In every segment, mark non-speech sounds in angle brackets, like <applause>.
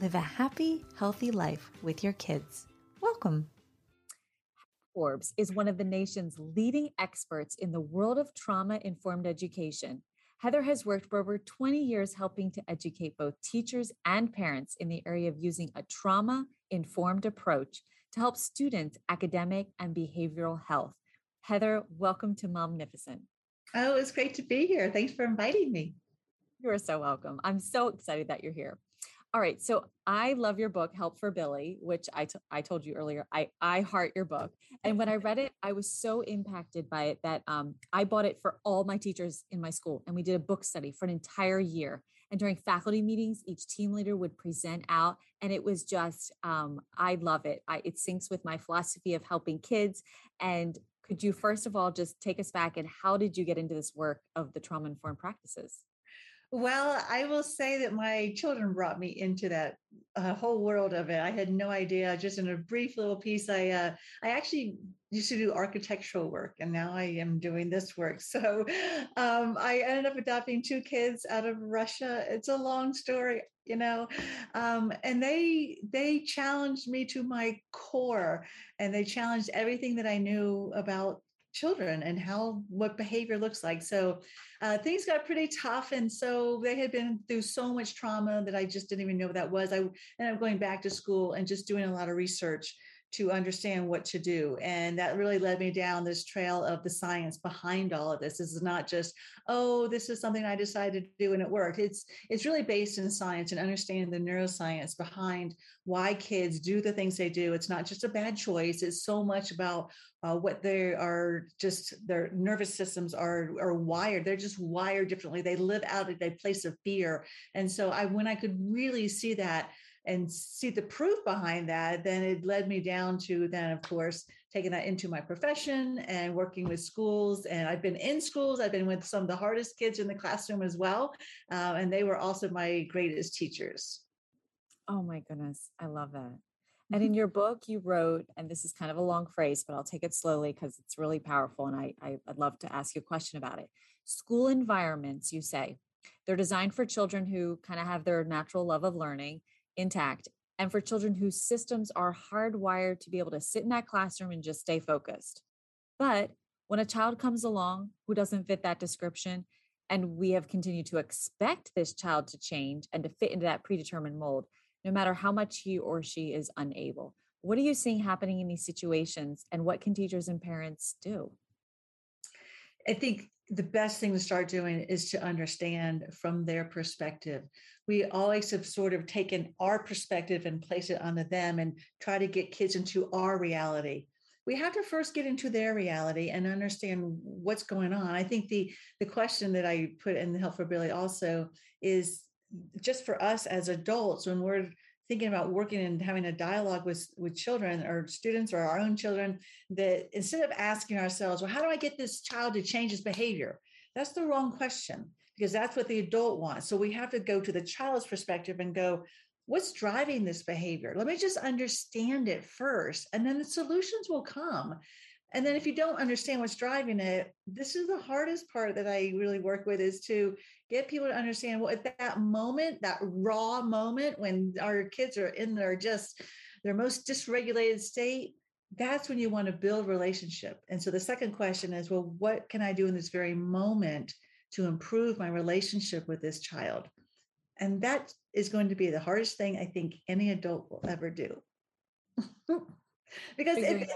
live a happy, healthy life with your kids. Welcome. Forbes is one of the nation's leading experts in the world of trauma informed education. Heather has worked for over 20 years helping to educate both teachers and parents in the area of using a trauma informed approach to help students' academic and behavioral health. Heather, welcome to Momnificent. Oh, it's great to be here. Thanks for inviting me. You are so welcome. I'm so excited that you're here. All right, so I love your book, Help for Billy, which I, t- I told you earlier. I I heart your book, and when I read it, I was so impacted by it that um, I bought it for all my teachers in my school, and we did a book study for an entire year. And during faculty meetings, each team leader would present out, and it was just um, I love it. I, it syncs with my philosophy of helping kids, and could you first of all just take us back and how did you get into this work of the trauma informed practices? Well, I will say that my children brought me into that uh, whole world of it. I had no idea. Just in a brief little piece, I uh, I actually used to do architectural work, and now I am doing this work. <laughs> So um, I ended up adopting two kids out of Russia. It's a long story, you know, um, and they they challenged me to my core, and they challenged everything that I knew about children and how what behavior looks like. So uh, things got pretty tough, and so they had been through so much trauma that I just didn't even know what that was. I ended up going back to school and just doing a lot of research to understand what to do. And that really led me down this trail of the science behind all of this. This is not just, oh, this is something I decided to do and it worked. It's it's really based in science and understanding the neuroscience behind why kids do the things they do. It's not just a bad choice. It's so much about uh, what they are just their nervous systems are are wired. They're just wired differently. They live out at a place of fear. And so I when I could really see that and see the proof behind that, then it led me down to then, of course, taking that into my profession and working with schools. And I've been in schools, I've been with some of the hardest kids in the classroom as well. Uh, and they were also my greatest teachers. Oh my goodness, I love that. And mm-hmm. in your book, you wrote, and this is kind of a long phrase, but I'll take it slowly because it's really powerful. And I, I, would love to ask you a question about it. School environments, you say, they're designed for children who kind of have their natural love of learning intact and for children whose systems are hardwired to be able to sit in that classroom and just stay focused. But when a child comes along who doesn't fit that description, and we have continued to expect this child to change and to fit into that predetermined mold, no matter how much he or she is unable. What are you seeing happening in these situations, and what can teachers and parents do? I think the best thing to start doing is to understand from their perspective. We always have sort of taken our perspective and place it onto them and try to get kids into our reality. We have to first get into their reality and understand what's going on. I think the the question that I put in the Help for Billy also is just for us as adults when we're thinking about working and having a dialogue with with children or students or our own children that instead of asking ourselves well how do i get this child to change his behavior? That's the wrong question because that's what the adult wants. So we have to go to the child's perspective and go what's driving this behavior? Let me just understand it first and then the solutions will come and then if you don't understand what's driving it, this is the hardest part that I really work with is to get people to understand well, at that moment, that raw moment when our kids are in their just their most dysregulated state, that's when you want to build relationship. And so the second question is, well, what can I do in this very moment to improve my relationship with this child? And that is going to be the hardest thing I think any adult will ever do. <laughs> because if,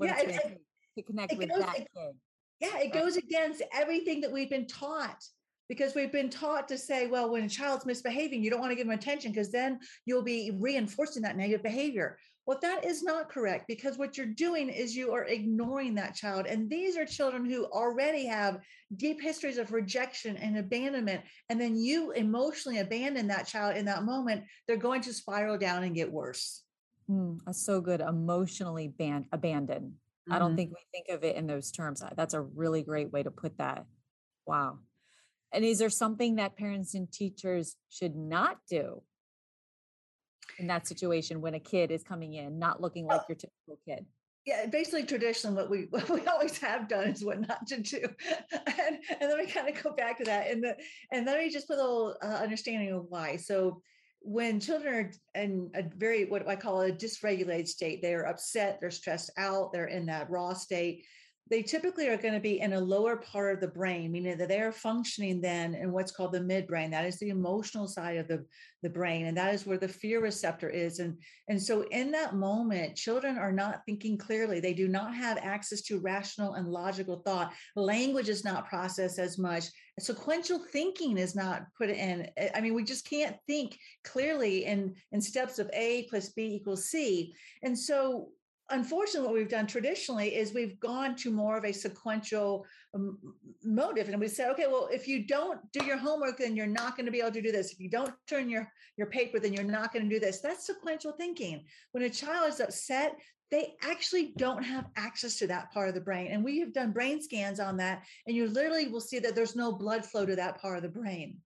yeah, it, to connect with goes, that kid. Yeah, it goes against everything that we've been taught because we've been taught to say, well, when a child's misbehaving, you don't want to give them attention because then you'll be reinforcing that negative behavior. Well, that is not correct because what you're doing is you are ignoring that child. And these are children who already have deep histories of rejection and abandonment. And then you emotionally abandon that child in that moment, they're going to spiral down and get worse. Mm, that's so good. Emotionally ban- abandoned. Mm-hmm. I don't mm-hmm. think we think of it in those terms. That's a really great way to put that. Wow. And is there something that parents and teachers should not do in that situation when a kid is coming in not looking like your typical kid? Yeah, basically traditionally what we <laughs> what we always have done is what not to do. <laughs> and, and then we kind of go back to that. And the and then we just put a little uh, understanding of why. So when children are in a very what I call a dysregulated state, they are upset, they're stressed out, they're in that raw state they typically are going to be in a lower part of the brain, meaning that they are functioning then in what's called the midbrain. That is the emotional side of the, the brain. And that is where the fear receptor is. And, and so in that moment, children are not thinking clearly. They do not have access to rational and logical thought. Language is not processed as much. Sequential thinking is not put in. I mean, we just can't think clearly in, in steps of A plus B equals C. And so unfortunately, what we've done traditionally is we've gone to more of a sequential um, motive, and we say, okay, well, if you don't do your homework, then you're not going to be able to do this. If you don't turn your your paper, then you're not going to do this. That's sequential thinking. When a child is upset, they actually don't have access to that part of the brain, and we have done brain scans on that, and you literally will see that there's no blood flow to that part of the brain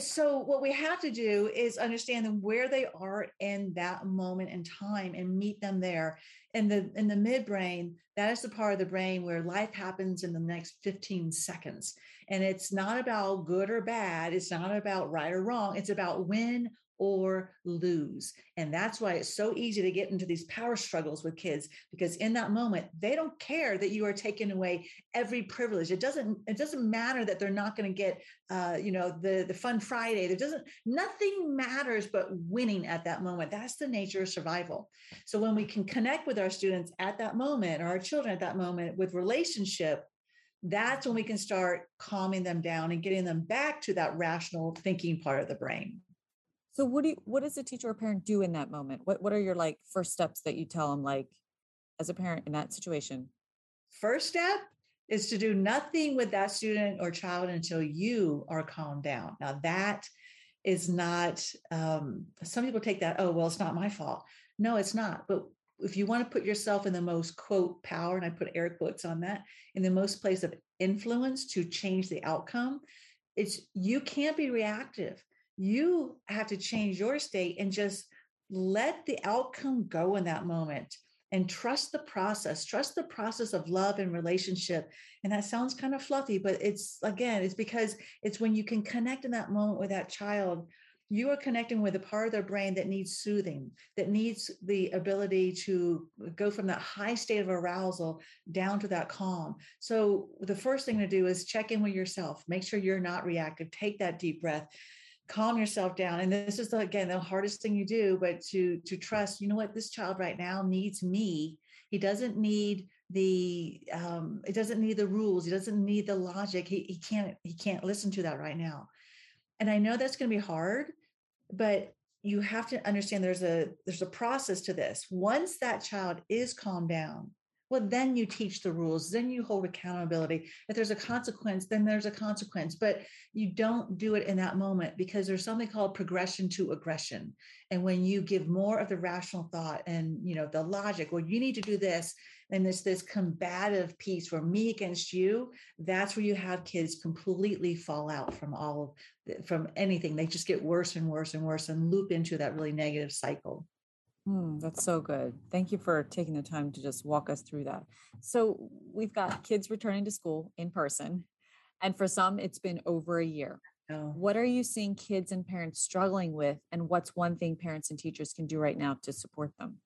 so what we have to do is understand them where they are in that moment in time and meet them there. In the in the midbrain that is the part of the brain where life happens in the next 15 seconds and it's not about good or bad it's not about right or wrong it's about win or lose. And that's why it's so easy to get into these power struggles with kids because in that moment they don't care that you are taking away every privilege. It doesn't it doesn't matter that they're not going to get uh, you know the the fun Friday. There doesn't nothing matters but winning at that moment. That's the nature of survival. So when we can connect with our students at that moment or our children at that moment with relationship that's when we can start calming them down and getting them back to that rational thinking part of the brain. So what do you, what does a teacher or parent do in that moment? What what are your like first steps that you tell them like as a parent in that situation? First step is to do nothing with that student or child until you are calmed down. Now that is not um, some people take that oh well it's not my fault. No, it's not. But if you want to put yourself in the most quote power and I put air quotes on that in the most place of influence to change the outcome, it's you can't be reactive. You have to change your state and just let the outcome go in that moment and trust the process trust the process of love and relationship. And that sounds kind of fluffy but it's again it's because it's when you can connect in that moment with that child you are connecting with a part of their brain that needs soothing that needs the ability to go from that high state of arousal down to that calm. So the first thing to do is check in with yourself. Make sure you're not reactive. Take that deep breath. Calm yourself down. And this is the, again the hardest thing you do but to to trust you know what? This child right now needs me. He doesn't need the um it doesn't need the rules. He doesn't need the logic. He, he can't he can't listen to that right now. And i know that's going to be hard but you have to understand there's a there's a process to this. Once that child is calmed down well then you teach the rules then you hold accountability. If there's a consequence then there's a consequence but you don't do it in that moment because there's something called progression to aggression. And when you give more of the rational thought and you know the logic well you need to do this and this this combative piece for me against you that's where you have kids completely fall out from all of from anything. They just get worse and worse and worse and loop into that really negative cycle Mm, that's so good. Thank you for taking the time to just walk us through that. So, we've got kids returning to school in person, and for some, it's been over a year. Oh. What are you seeing kids and parents struggling with, and what's one thing parents and teachers can do right now to support them?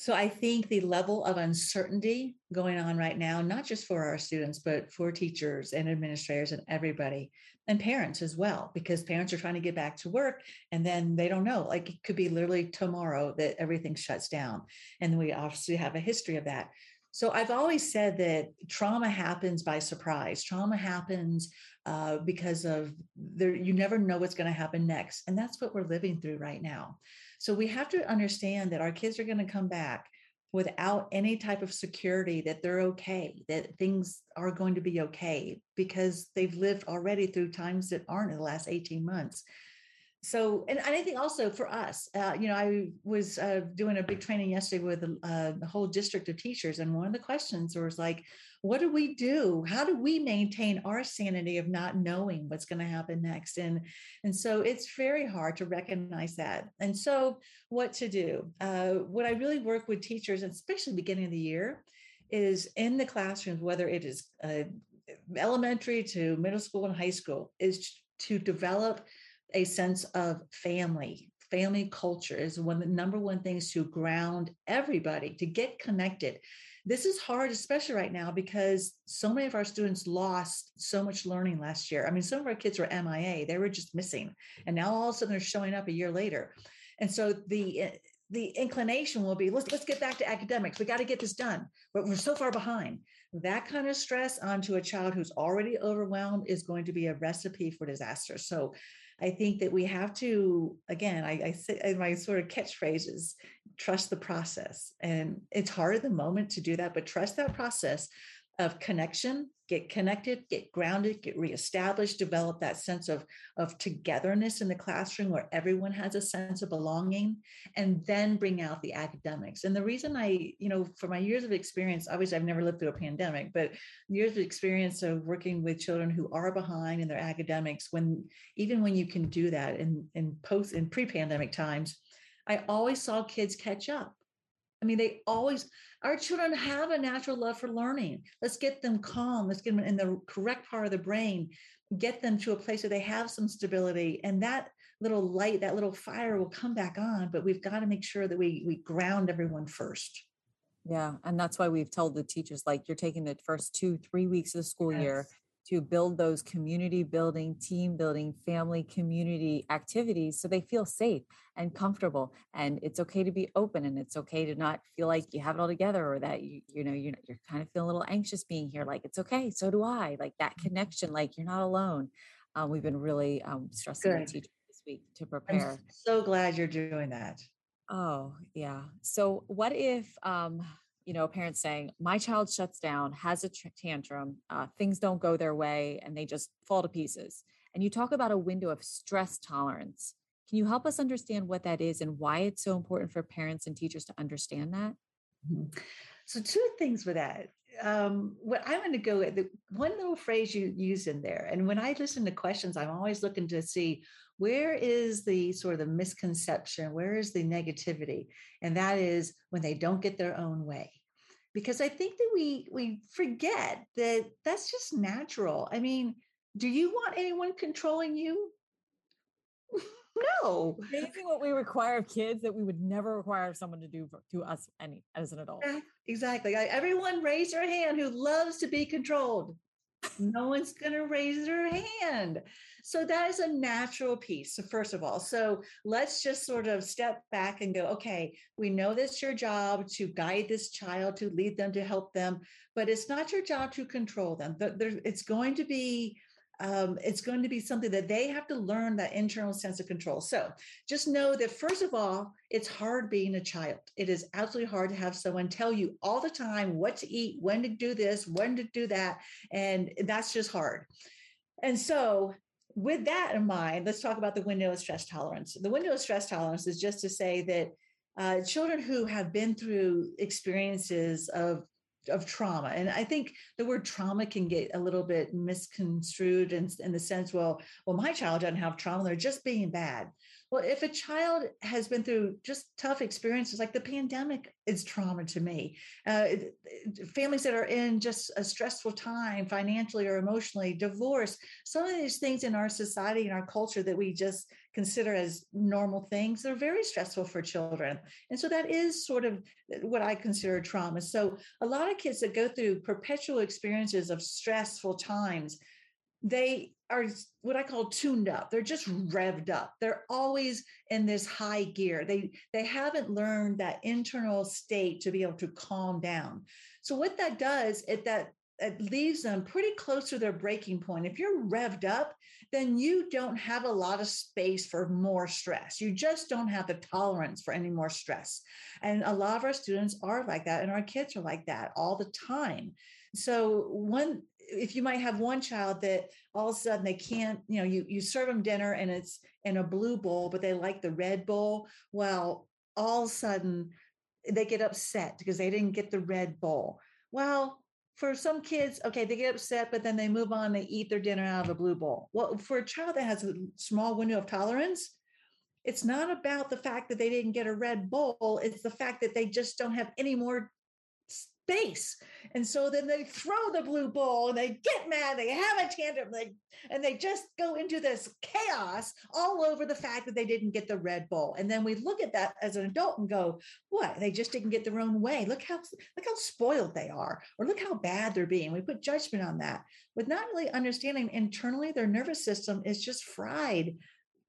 So I think the level of uncertainty going on right now, not just for our students, but for teachers and administrators and everybody, and parents as well, because parents are trying to get back to work and then they don't know. Like it could be literally tomorrow that everything shuts down. And we obviously have a history of that. So I've always said that trauma happens by surprise. Trauma happens uh, because of there, you never know what's going to happen next. And that's what we're living through right now. So we have to understand that our kids are going to come back without any type of security that they're okay, that things are going to be okay because they've lived already through times that aren't in the last 18 months so and, and i think also for us uh, you know i was uh, doing a big training yesterday with uh, the whole district of teachers and one of the questions was like what do we do? How do we maintain our sanity of not knowing what's going to happen next? And and so it's very hard to recognize that. And so what to do? Uh, what i really work with teachers especially beginning of the year is in the classrooms whether it is uh, elementary to middle school and high school is to develop a sense of family. Family culture is one of the number one things to ground everybody to get connected. This is hard, especially right now, because so many of our students lost so much learning last year. I mean, some of our kids were MIA, they were just missing. And now all of a sudden they're showing up a year later. And so the eh, the inclination will be let's let's get back to academics. We got to get this done, but we're so far behind. That kind of stress onto a child who's already overwhelmed is going to be a recipe for disaster. So I think that we have to, again, I, I say my sort of catchphrase is trust the process. And it's hard at the moment to do that, but trust that process of connection, get connected, get grounded, get reestablished, develop that sense of, of togetherness in the classroom where everyone has a sense of belonging, and then bring out the academics. And the reason I, you know, for my years of experience, obviously I've never lived through a pandemic, but years of experience of working with children who are behind in their academics, when even when you can do that in, in post in pre-pandemic times, I always saw kids catch up I mean, they always, our children have a natural love for learning. Let's get them calm. Let's get them in the correct part of the brain, get them to a place where they have some stability. And that little light, that little fire will come back on. But we've got to make sure that we, we ground everyone first. Yeah. And that's why we've told the teachers like you're taking the first two, three weeks of the school yes. year to build those community building, team building, family community activities so they feel safe and comfortable. And it's okay to be open and it's okay to not feel like you have it all together or that you, you know, you're, you're kind of feeling a little anxious being here. Like, it's okay. So do I. Like that mm-hmm. connection, like you're not alone. Um, we've been really um, stressing Good. the teachers this week to prepare. I'm so glad you're doing that. Oh, yeah. So, what if um, you know, parents saying, my child shuts down, has a tantrum, uh, things don't go their way, and they just fall to pieces. And you talk about a window of stress tolerance. Can you help us understand what that is and why it's so important for parents and teachers to understand that? Mm-hmm. So, two things with that. Um, what I'm going to go at the one little phrase you use in there, and when I listen to questions, I'm always looking to see where is the sort of the misconception, where is the negativity, and that is when they don't get their own way because I think that we we forget that that's just natural. I mean, do you want anyone controlling you? no. Amazing what we require of kids that we would never require someone to do for, to us any as an adult. Exactly. I, everyone raise their hand who loves to be controlled no one's going to raise their hand. So that is a natural piece. So first of all, so let's just sort of step back and go, okay, we know that's your job to guide this child, to lead them, to help them, but it's not your job to control them. It's going to be um, it's going to be something that they have to learn that internal sense of control. So just know that, first of all, it's hard being a child. It is absolutely hard to have someone tell you all the time what to eat, when to do this, when to do that. And that's just hard. And so, with that in mind, let's talk about the window of stress tolerance. The window of stress tolerance is just to say that uh, children who have been through experiences of of trauma. And I think the word trauma can get a little bit misconstrued in, in the sense, well, well, my child doesn't have trauma, they're just being bad. Well, if a child has been through just tough experiences like the pandemic is trauma to me. Uh, families that are in just a stressful time financially or emotionally, divorce, some of these things in our society and our culture that we just consider as normal things, they're very stressful for children. And so that is sort of what I consider trauma. So a lot of kids that go through perpetual experiences of stressful times they are what I call tuned up. They're just revved up. They're always in this high gear. They they haven't learned that internal state to be able to calm down. So what that does it that it leaves them pretty close to their breaking point. If you're revved up, then you don't have a lot of space for more stress. You just don't have the tolerance for any more stress. And a lot of our students are like that, and our kids are like that all the time. So one if you might have one child that all of a sudden they can't, you know, you you serve them dinner and it's in a blue bowl, but they like the red bowl. Well, all of a sudden they get upset because they didn't get the red bowl. Well, for some kids, okay, they get upset, but then they move on, they eat their dinner out of a blue bowl. Well, for a child that has a small window of tolerance, it's not about the fact that they didn't get a red bowl, it's the fact that they just don't have any more And so then they throw the blue bowl and they get mad, they have a tantrum, they, and they just go into this chaos all over the fact that they didn't get the red bowl. And then we look at that as an adult and go, what? They just didn't get their own way. Look how look how spoiled they are, or look how bad they're being. We put judgment on that with not really understanding internally their nervous system is just fried.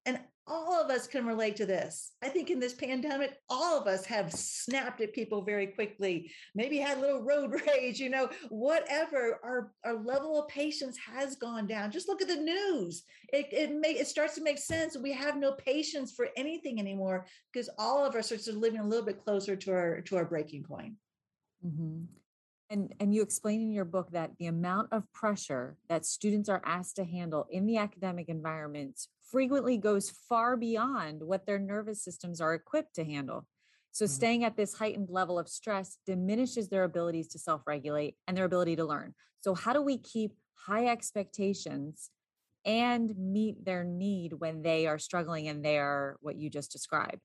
And all of us can relate to this. I think in this pandemic, all of us have snapped at people very quickly, maybe had a little road <laughs> rage, you know, whatever. Our, our level of patience has gone down. Just look at the news. It, it, may, it starts to make sense. We have no patience for anything anymore because all of us are sort of living a little bit closer to our, to our breaking point. Mm-hmm. And, and you explain in your book that the amount of pressure that students are asked to handle in the academic environments frequently goes far beyond what their nervous systems are equipped to handle. So, mm-hmm. staying at this heightened level of stress diminishes their abilities to self regulate and their ability to learn. So, how do we keep high expectations and meet their need when they are struggling and they are what you just described?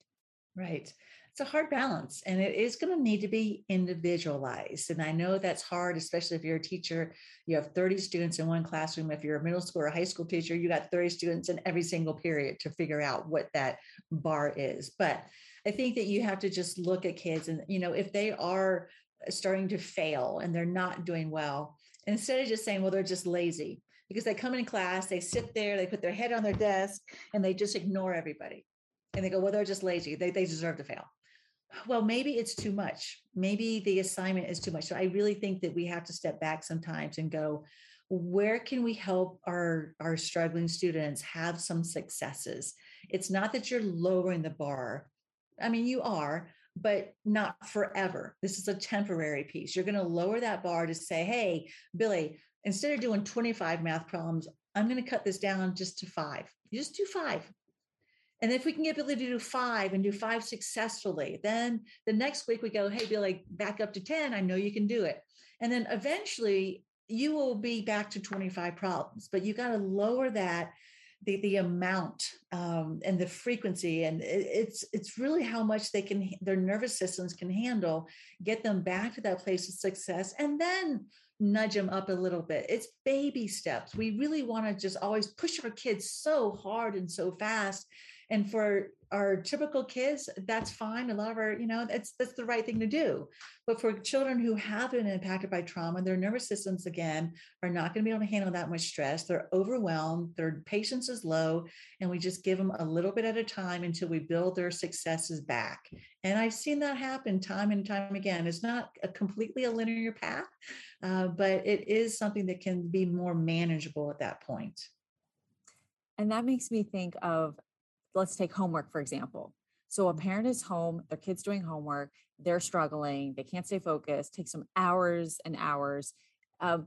Right it's a hard balance and it is going to need to be individualized. And I know that's hard, especially if you're a teacher, you have 30 students in one classroom. If you're a middle school or high school teacher, you got 30 students in every single period to figure out what that bar is. But I think that you have to just look at kids and, you know, if they are uh, starting to fail and they're not doing well, instead of just saying, well, they're just lazy, because they come in class, they sit there, they put their head on their desk, and they just ignore everybody. And they go, well, they're just lazy. They, they deserve to fail well, maybe it's too much. Maybe the assignment is too much. So I really think that we have to step back sometimes and go, where can we help our, our struggling students have some successes? It's not that you're lowering the bar. I mean, you are, but not forever. This is a temporary piece. You're going to lower that bar to say, hey, Billy, instead of doing 25 math problems, I'm going to cut this down just to five. You just do five. And if we can get Billy to do five and do five successfully, then the next week we go, hey, Billy, back up to 10. I know you can do it. And then eventually you will be back to 25 problems, but you got to lower that the the amount um, and the frequency and it, it's it's really how much they can their nervous systems can handle get them back to that place of success and then nudge them up a little bit it's baby steps we really want to just always push our kids so hard and so fast and for our typical kids that's fine. A lot of our you know that's that's the right thing to do. But for children who have been impacted by trauma their nervous systems again are not going to be able to handle that much stress. They're overwhelmed. Their patience is low and we just give them a little bit at a time until we build their successes back. And i've seen that happen time and time again. It's not a completely a linear path uh, but it is something that can be more manageable at that point. And that makes me think of let's take homework, for example. So a parent is home, their kid's doing homework, they're struggling, they can't stay focused, takes some hours and hours. Uh,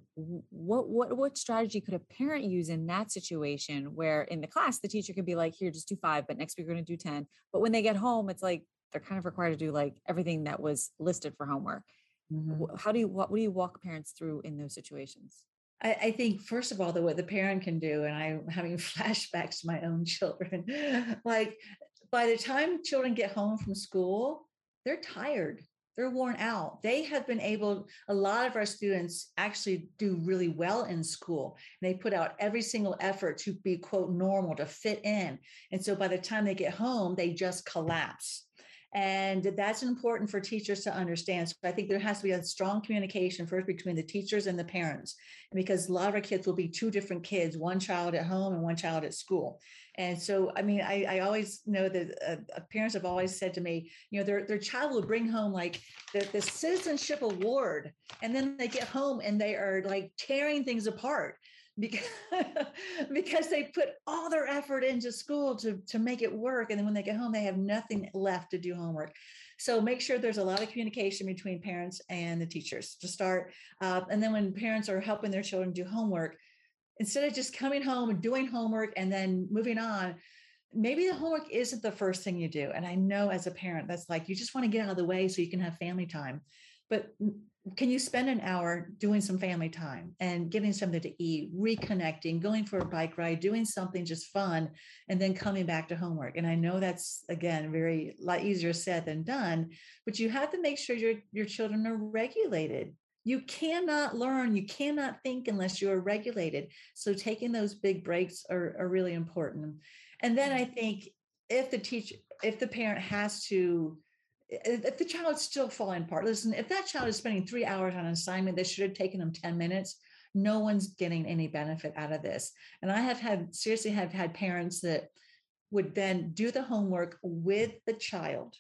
what what what strategy could a parent use in that situation where in the class the teacher could be like, here, just do five, but next week we're going to do ten. But when they get home, it's like they're kind of required to do like everything that was listed for homework. Mm-hmm. How do you what, what do you walk parents through in those situations? I, I, think first of all, the what the parent can do, and I'm <laughs> having <laughs> flashbacks to my own children. <laughs> like by the time children get home from school, they're tired. They're worn out. They have been able, a lot of our students actually do really well in school. They put out every single effort to be, quote, normal, to fit in. And so by the time they get home, they just collapse. And that's important for teachers to understand. So I think there has to be a strong communication first between the teachers and the parents, because a lot of our kids will be two different kids, one child at home and one child at school. And so, I mean, I, I always know that uh, uh parents have always said to me, you know, their, their child will bring home like the, the citizenship award, and then they get home and they are like tearing things apart because <laughs> because they put all their effort into school to to make it work and then when they get home they have nothing left to do homework. So make sure there's a lot of communication between parents and the teachers to start uh, and then when parents are helping their children do homework instead of just coming home and doing homework and then moving on maybe the homework isn't the first thing you do. And i know as a parent that's like you just want to get out of the way so you can have family time. But can you spend an hour doing some family time and getting something to eat, reconnecting, going for a bike ride, doing something just fun, and then coming back to homework? And I know that's again very a lot easier said than done, but you have to make sure your your children are regulated. You cannot learn, you cannot think unless you are regulated. So taking those big breaks are, are really important. And then I mm. think if the teacher, if the parent has to if the child's still falling apart, listen, if that child is spending three hours on an assignment that should have taken them 10 minutes, no one's getting any benefit out of this. And I have had seriously have had parents that would then do the homework with the child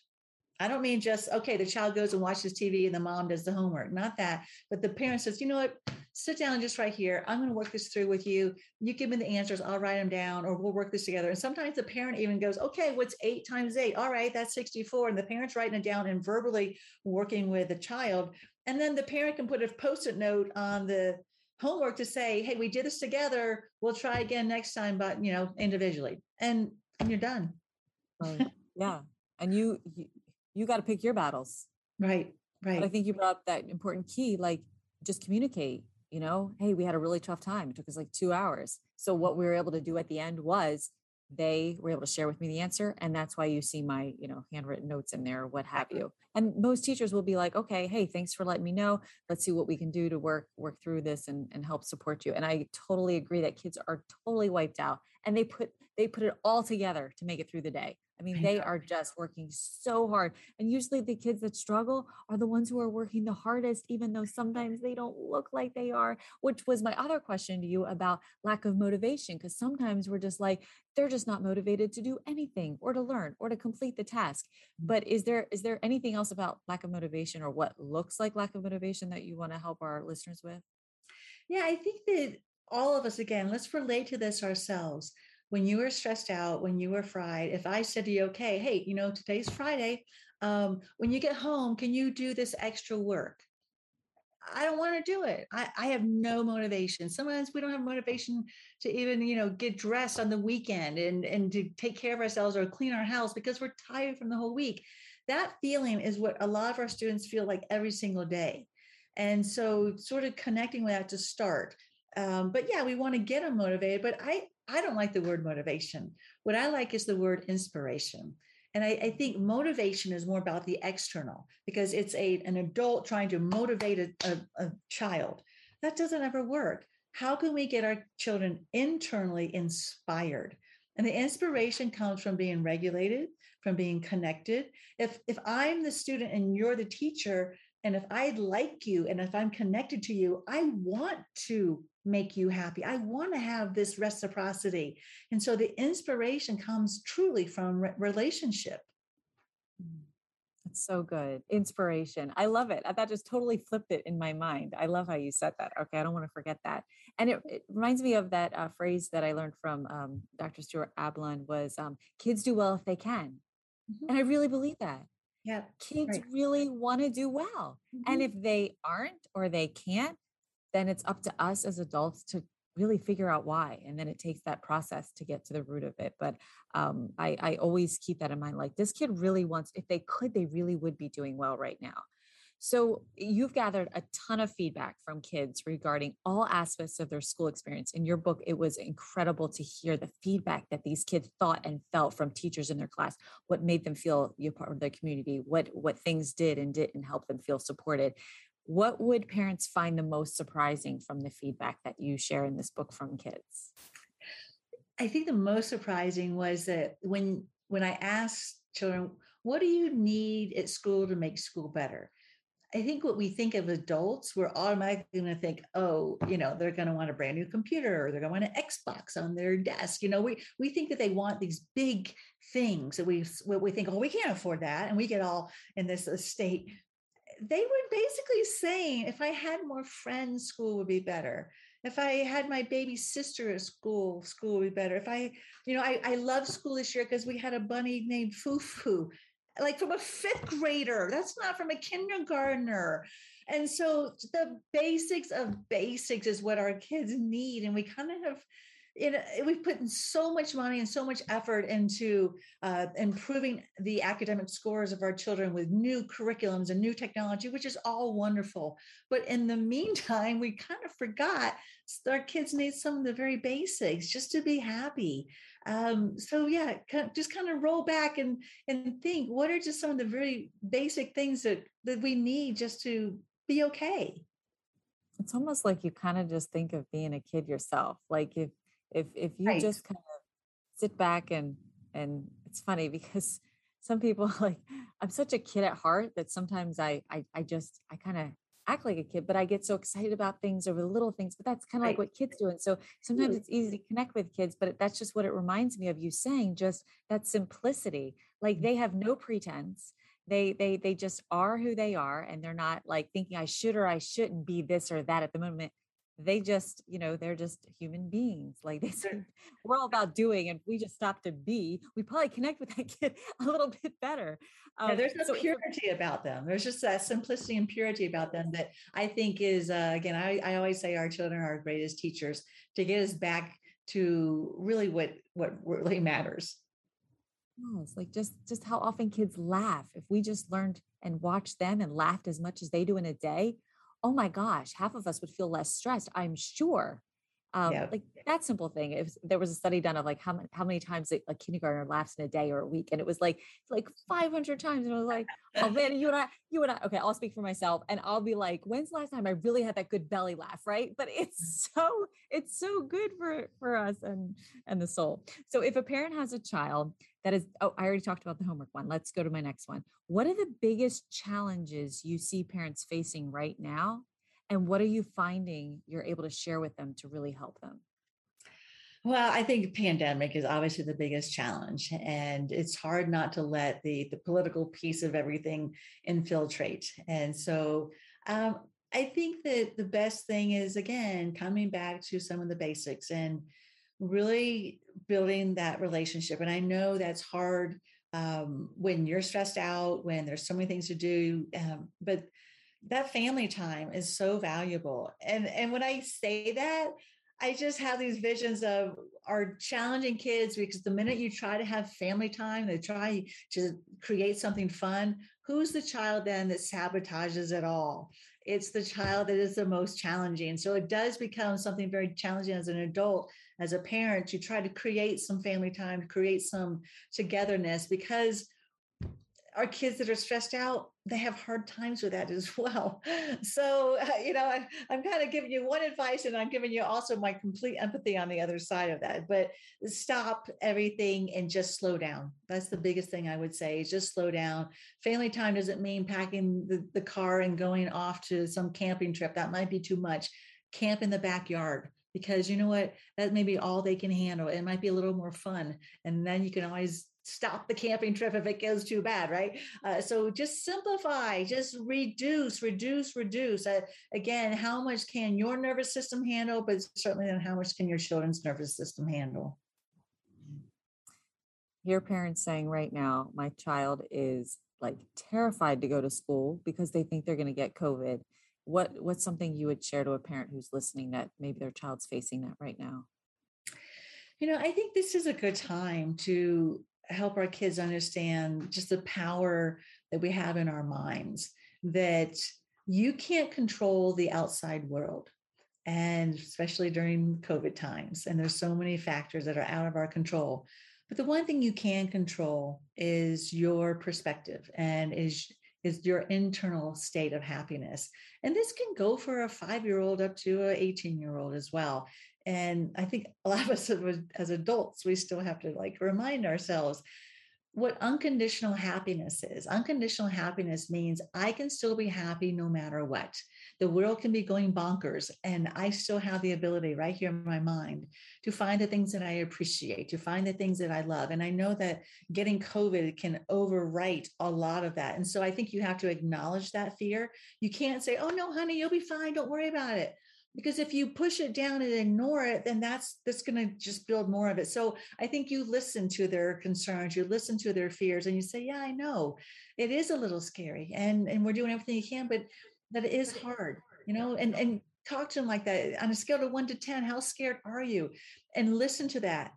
I don't mean just, okay, the child goes and watches TV and the mom does the homework, not that. But the parent says, you know what, sit down just right here. I'm going to work this through with you. You give me the answers, I'll write them down, or we'll work this together. And sometimes the parent even goes, okay, what's eight times eight? All right, that's 64. And the parent's writing it down and verbally working with the child. And then the parent can put a post it note on the homework to say, hey, we did this together. We'll try again next time, but, you know, individually. And, and you're done. Yeah. And you you got to pick your battles. Right. Right. But I think you brought up that important key, like just communicate, you know, hey, we had a really tough time. It took us like two hours. So what we were able to do at the end was they were able to share with me the answer. And that's why you see my, you know, handwritten notes in there, what have you. And most teachers will be like, okay, hey, thanks for letting me know. Let's see what we can do to work, work through this and, and help support you. And I totally agree that kids are totally wiped out and they put they put it all together to make it through the day. I mean, they are just working so hard. And usually the kids that struggle are the ones who are working the hardest, even though sometimes they don't look like they are, which was my other question to you about lack of motivation. Because sometimes we're just like, they're just not motivated to do anything or to learn or to complete the task. Mm. But is there is there anything else about lack of motivation or what looks like lack of motivation that you want to help our listeners with? Yeah, I think that all of us, again, let's relate to this ourselves when you were stressed out, when you were fried, if I said to you, okay, hey, you know, today's Friday, um, when you get home, can you do this extra work? I don't want to do it. I, I have no motivation. Sometimes we don't have motivation to even, you know, get dressed on the weekend and, and to take care of ourselves or clean our house because we're tired from the whole week. That feeling is what a lot of our students feel like every single day. And so sort of connecting with that to start. Um, but yeah, we want to get them motivated. But I I don't like the word motivation. What I like is the word inspiration. And I, I, think motivation is more about the external because it's a an adult trying to motivate a, a, a child. That doesn't ever work. How can we get our children internally inspired? And the inspiration comes from being regulated, from being connected. If if I'm the student and you're the teacher, and if I like you and if I'm connected to you, I want to make you happy. I want to have this reciprocity. And so the inspiration comes truly from re- relationship. Mm, that's so good. Inspiration. I love it. That just totally flipped it in my mind. I love how you said that. Okay. I don't want to forget that. And it, it reminds me of that uh, phrase that I learned from um, Dr. Stuart Ablon was um, kids do well if they can. Mm-hmm. And I really believe that. Yeah. Kids right. really want to do well. Mm-hmm. And if they aren't or they can't, then it's up to us as adults to really figure out why and then it takes that process to get to the root of it but um, I, I always keep that in mind like this kid really wants if they could they really would be doing well right now. So you've gathered a ton of feedback from kids regarding all aspects of their school experience. In your book it was incredible to hear the feedback that these kids thought and felt from teachers in their class what made them feel you part of the community what what things did and didn't help them feel supported what would parents find the most surprising from the feedback that you share in this book from kids? I think the most surprising was that when when I asked children, what do you need at school to make school better? I think what we think of adults, we're automatically going to think, oh, you know, they're going to want a brand new computer or they're going to want an Xbox on their desk. You know, we we think that they want these big things that we we think, oh, we can't afford that, and we get all in this state. They were basically saying, if I had more friends, school would be better. If I had my baby sister at school, school would be better. If I, you know, I, I love school this year because we had a bunny named Fufu like from a fifth grader. That's not from a kindergartner. And so the basics of basics is what our kids need. And we kind of have we've put in so much money and so much effort into uh, improving the academic scores of our children with new curriculums and new technology, which is all wonderful. But in the meantime, we kind of forgot our kids need some of the very basics just to be happy. Um, so yeah, just kind of roll back and and think what are just some of the very basic things that that we need just to be okay. It's almost like you kind of just think of being a kid yourself. Like if if if you right. just kind of sit back and and it's funny <laughs> because some people like i'm such a kid at heart that sometimes i i, I just i kind of act like a kid but i get so excited about things over the little things but that's kind of right. like what kids do and so sometimes it's easy to connect with kids but that's just what it reminds me of you saying just that simplicity like mm. they have no pretense they they they just are who they are and they're not like thinking i should or i shouldn't be this or that at the moment they just you know they're just human beings like they said we're all about doing and we just stop to be we probably connect with that <laughs> kid a little bit better um, yeah, there's no so purity about them there's just that simplicity and purity about them that i think is uh, again I, I always say our children are our greatest teachers to get us back to really what what really matters. Yes like just just how often kids laugh if we just learned and watched them and laughed as much as they do in a day oh my gosh, half of us would feel less stressed, I'm sure. Um, yeah. Like that simple thing. If there was a study done of like how many, how many times a, a kindergartner laughs in a day or a week, and it was like like 500 times, and I was like, oh man, you and I, you and I. Okay, I'll speak for myself, and I'll be like, when's the last time I really had that good belly laugh, right? But it's mm. <laughs> so it's so good for for us and and the soul. So if a parent has a child that is, oh, I already talked about the homework one. Let's go to my next one. What are the biggest challenges you see parents facing right now and what are you finding you're able to share with them to really help them well, I think pandemic is obviously the biggest challenge, and it's hard not to let the the political piece of everything infiltrate. And so, um, I think that the best thing is again coming back to some of the basics and really building that relationship. And I know that's hard um, when you're stressed out, when there's so many things to do, um, but that family time is so valuable. And and when I say that, I just have these visions of our challenging kids because the minute you try to have family time, they try to create something fun. Who's the child then that sabotages it all? It's the child that is the most challenging. So it does become something very challenging as an adult, as a parent, you try to create some family time, create some togetherness because our kids that are stressed out they have hard times with that as <laughs> well. So uh, you know I, i'm kind of giving you one advice and i'm giving you also my complete empathy on the other side of that but stop everything and just slow down. That's the biggest thing i would say is just slow down. Family time doesn't mean packing the, the car and going off to some camping trip that might be too much. Camp in the backyard because you know what? That may be all they can handle. It might be a little more fun and then you can always stop the camping trip if it goes too bad, right? Uh, so just simplify, just reduce, reduce, reduce. Uh, again, how much can your nervous system handle, but certainly then how much can your children's nervous system handle? Your parents saying right now, my child is like terrified to go to school because they think they're going to get COVID. What what's something you would share to a parent who's listening that maybe their child's facing that right now? You know, I think this is a good time to help our kids understand just the power that we have in our minds that you can't control the outside world and especially during covid times and there's so many factors that are out of our control. But the one thing you can control is your perspective and is is your internal state of happiness. And this can go for a 5 year old up to a 18 year old as well and I think a lot of us as adults, we still have to like remind ourselves what unconditional happiness is. Unconditional happiness means I can still be happy no matter what. The world can be going bonkers, and I still have the ability right here in my mind to find the things that I appreciate, to find the things that I love. And I know that getting COVID can overwrite a lot of that. And so I think you have to acknowledge that fear. You can't say, oh, no, honey, you'll be fine. Don't worry about it because if you push it down and ignore it then that's that's going to just build more of it. So i think you listen to their concerns you listen to their fears and you say yeah i know. It is a little scary and and we're doing everything you can but that it is hard you know? And and talk to them like that. On a scale of 1 to 10 how scared are you? And listen to that.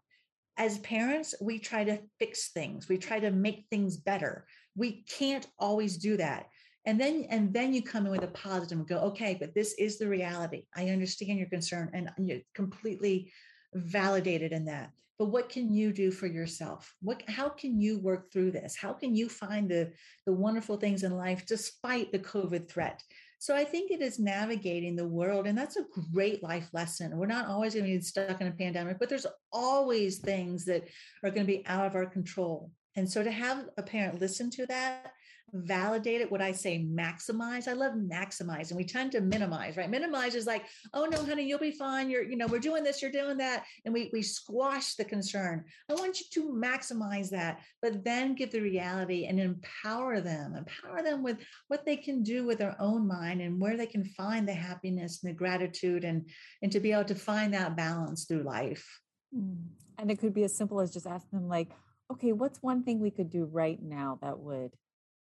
As parents we try to fix things. We try to make things better. We can't always do that and then and then you come in with a positive and go okay but this is the reality. I understand your concern and you're completely validated in that. But what can you do for yourself? What how can you work through this? How can you find the the wonderful things in life despite the covid threat? So i think it is navigating the world and that's a great life lesson. We're not always going to be stuck in a pandemic but there's always things that are going to be out of our control. And so to have a parent listen to that validate it. What I say, maximize. I love maximize, and we tend to minimize, right? Minimize is like, oh no, honey, you'll be fine. You're, you know, we're doing this, you're doing that, and we we squash the concern. I want you to maximize that, but then give the reality and empower them, empower them with what they can do with their own mind and where they can find the happiness and the gratitude and and to be able to find that balance through life. Mm. And it could be as simple as just asking them, like, okay, what's one thing we could do right now that would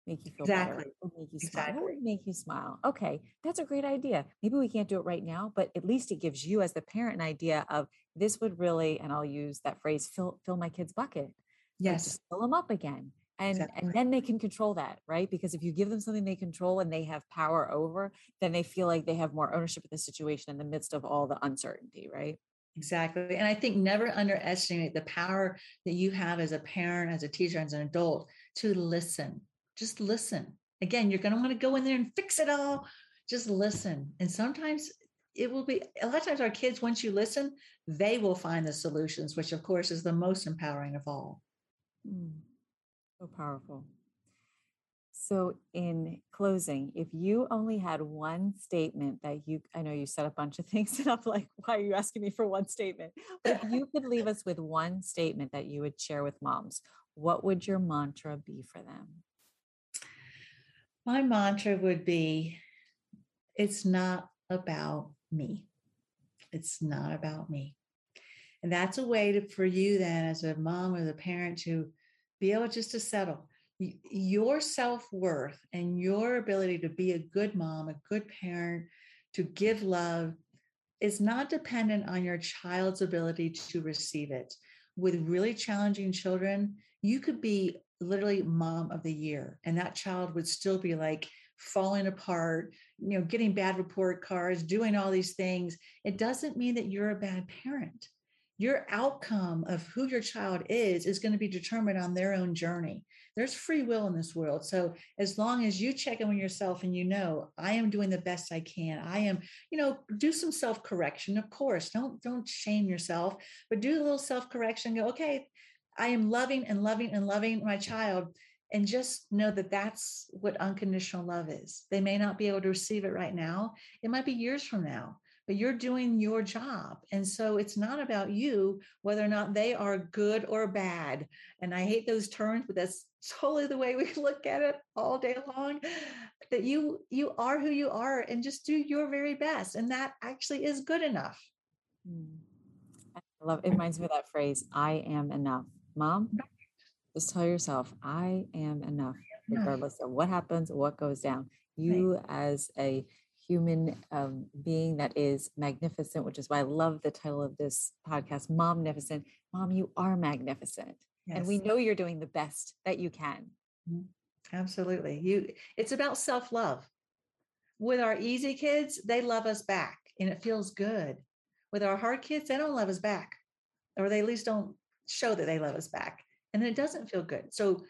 make you feel exactly. better, make you smile. Exactly. What would make you smile? Okay, that's a great idea. Maybe we can't do it right now, but at least it gives you as the parent an idea of this would really, and I'll use that phrase, fill fill my kid's bucket. Yes, like fill them up again. And, exactly. and then they can control that, right? Because if you give them something they control and they have power over, then they feel like they have more ownership of the situation in the midst of all the uncertainty, right? Exactly. And I think never underestimate the power that you have as a parent, as a teacher, as an adult to listen just listen. Again, you're going to want to go in there and fix it all. Just listen. And sometimes it will be a lot of times our kids, once you listen, they will find the solutions, which of course is the most empowering of all. Mm, so powerful. So, in closing, if you only had one statement that you, I know you said a bunch of <laughs> things, and I'm like, why are you asking me for one statement? But if you could leave <laughs> us with one statement that you would share with moms, what would your mantra be for them? My mantra would be it's not about me. It's not about me. And that's a way to, for you then as a mom or the parent to be able just to settle your self-worth and your ability to be a good mom, a good parent, to give love is not dependent on your child's ability to receive it. With really challenging children, you could be literally mom of the year and that child would still be like falling apart you know getting bad report cards doing all these things. It doesn't mean that you're a bad parent. Your outcome of who your child is is going to be determined on their own journey. There's free will in this world so as long as you check in with yourself and you know i am doing the best i can. I am you know do some self correction of course. Don't don't shame yourself but do a little self correction go okay I am loving and loving and loving my child. And just know that that's what unconditional love is. They may not be able to receive it right now, it might be years from now, but you're doing your job. And so it's not about you, whether or not they are good or bad. And I hate those terms, but that's totally the way we <laughs> look at it all day long that you you are who you are and just do your very best and that actually is good enough mm. i love it reminds me of that phrase i am enough Mom, just tell yourself, I am enough, regardless of what happens, what goes down. You, right. as a human um, being that is magnificent, which is why I love the title of this podcast, Momnificent. Mom, you are magnificent. Yes. And we know you're doing the best that you can. Mm-hmm. Absolutely. You it's about self-love. With our easy kids, they love us back and it feels good. With our hard kids, they don't love us back. Or they at least don't show that they love us back and it doesn't feel good so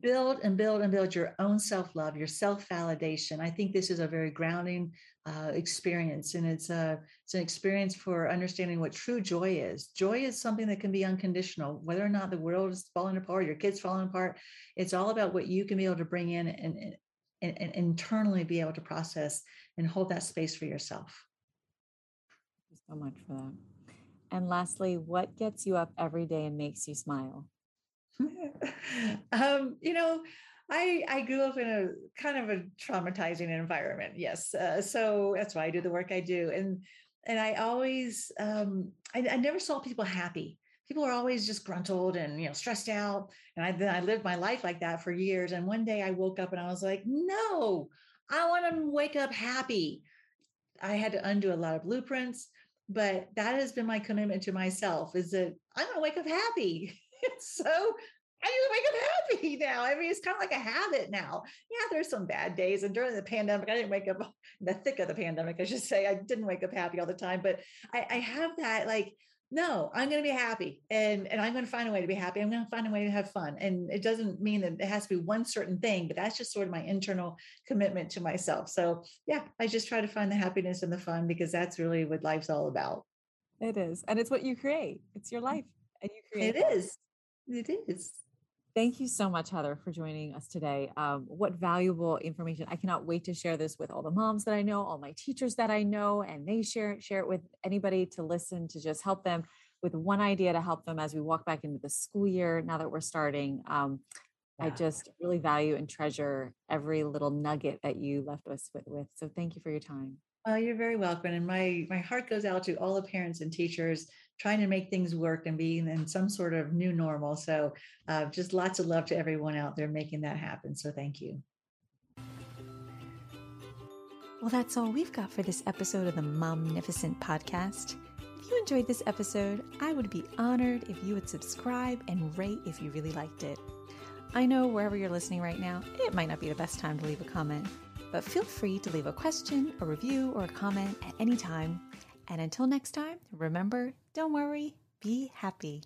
build and build and build your own self love, your self validation. I think this is a very grounding uh, experience, and it's a it's an experience for understanding what true joy is. Joy is something that can be unconditional, whether or not the world is falling apart, your kids falling apart. It's all about what you can be able to bring in and, and, and internally be able to process and hold that space for yourself. Thank you so much for that. And lastly, what gets you up every day and makes you smile? <laughs> um, you know, I I grew up in a kind of a traumatizing environment. Yes, uh, so that's why I do the work I do, and and I always um, I, I never saw people happy. People are always just gruntled and you know stressed out, and I then I lived my life like that for years. And one day I woke up and I was like, no, I want to wake up happy. I had to undo a lot of blueprints, but that has been my commitment to myself: is that I'm going to wake up happy. <laughs> so I just wake up happy now. I mean, it's kind of like a habit now. Yeah, there's some bad days. And during the pandemic, I didn't wake up <laughs> in the thick of the pandemic, I should say. I didn't wake up happy all the time, but I, I have that like, no, I'm going to be happy and, and I'm going to find a way to be happy. I'm going to find a way to have fun. And it doesn't mean that it has to be one certain thing, but that's just sort of my internal commitment to myself. So yeah, I just try to find the happiness and the fun because that's really what life's all about. It is. And it's what you create. It's your mm. life and you create. It is. It is. Thank you so much, Heather, for joining us today. Um, what valuable information! I cannot wait to share this with all the moms that I know, all my teachers that I know, and they share it, share it with anybody to listen to just help them with one idea to help them as we walk back into the school year. Now that we're starting, um, yeah. I just really value and treasure every little nugget that you left us with. with. So thank you for your time. Oh, you're very welcome. And my my heart goes out to all the parents and teachers trying to make things work and being in some sort of new normal. So uh, just lots of love to everyone out there making that happen. So thank you. Well, that's all we've got for this episode of the Momnificent podcast. If you enjoyed this episode, I would be honored if you would subscribe and rate if you really liked it. I know wherever you're listening right now, it might not be the best time to leave a comment, but feel free to leave a question, a review, or a comment at any time and until next time, remember don't worry, be happy.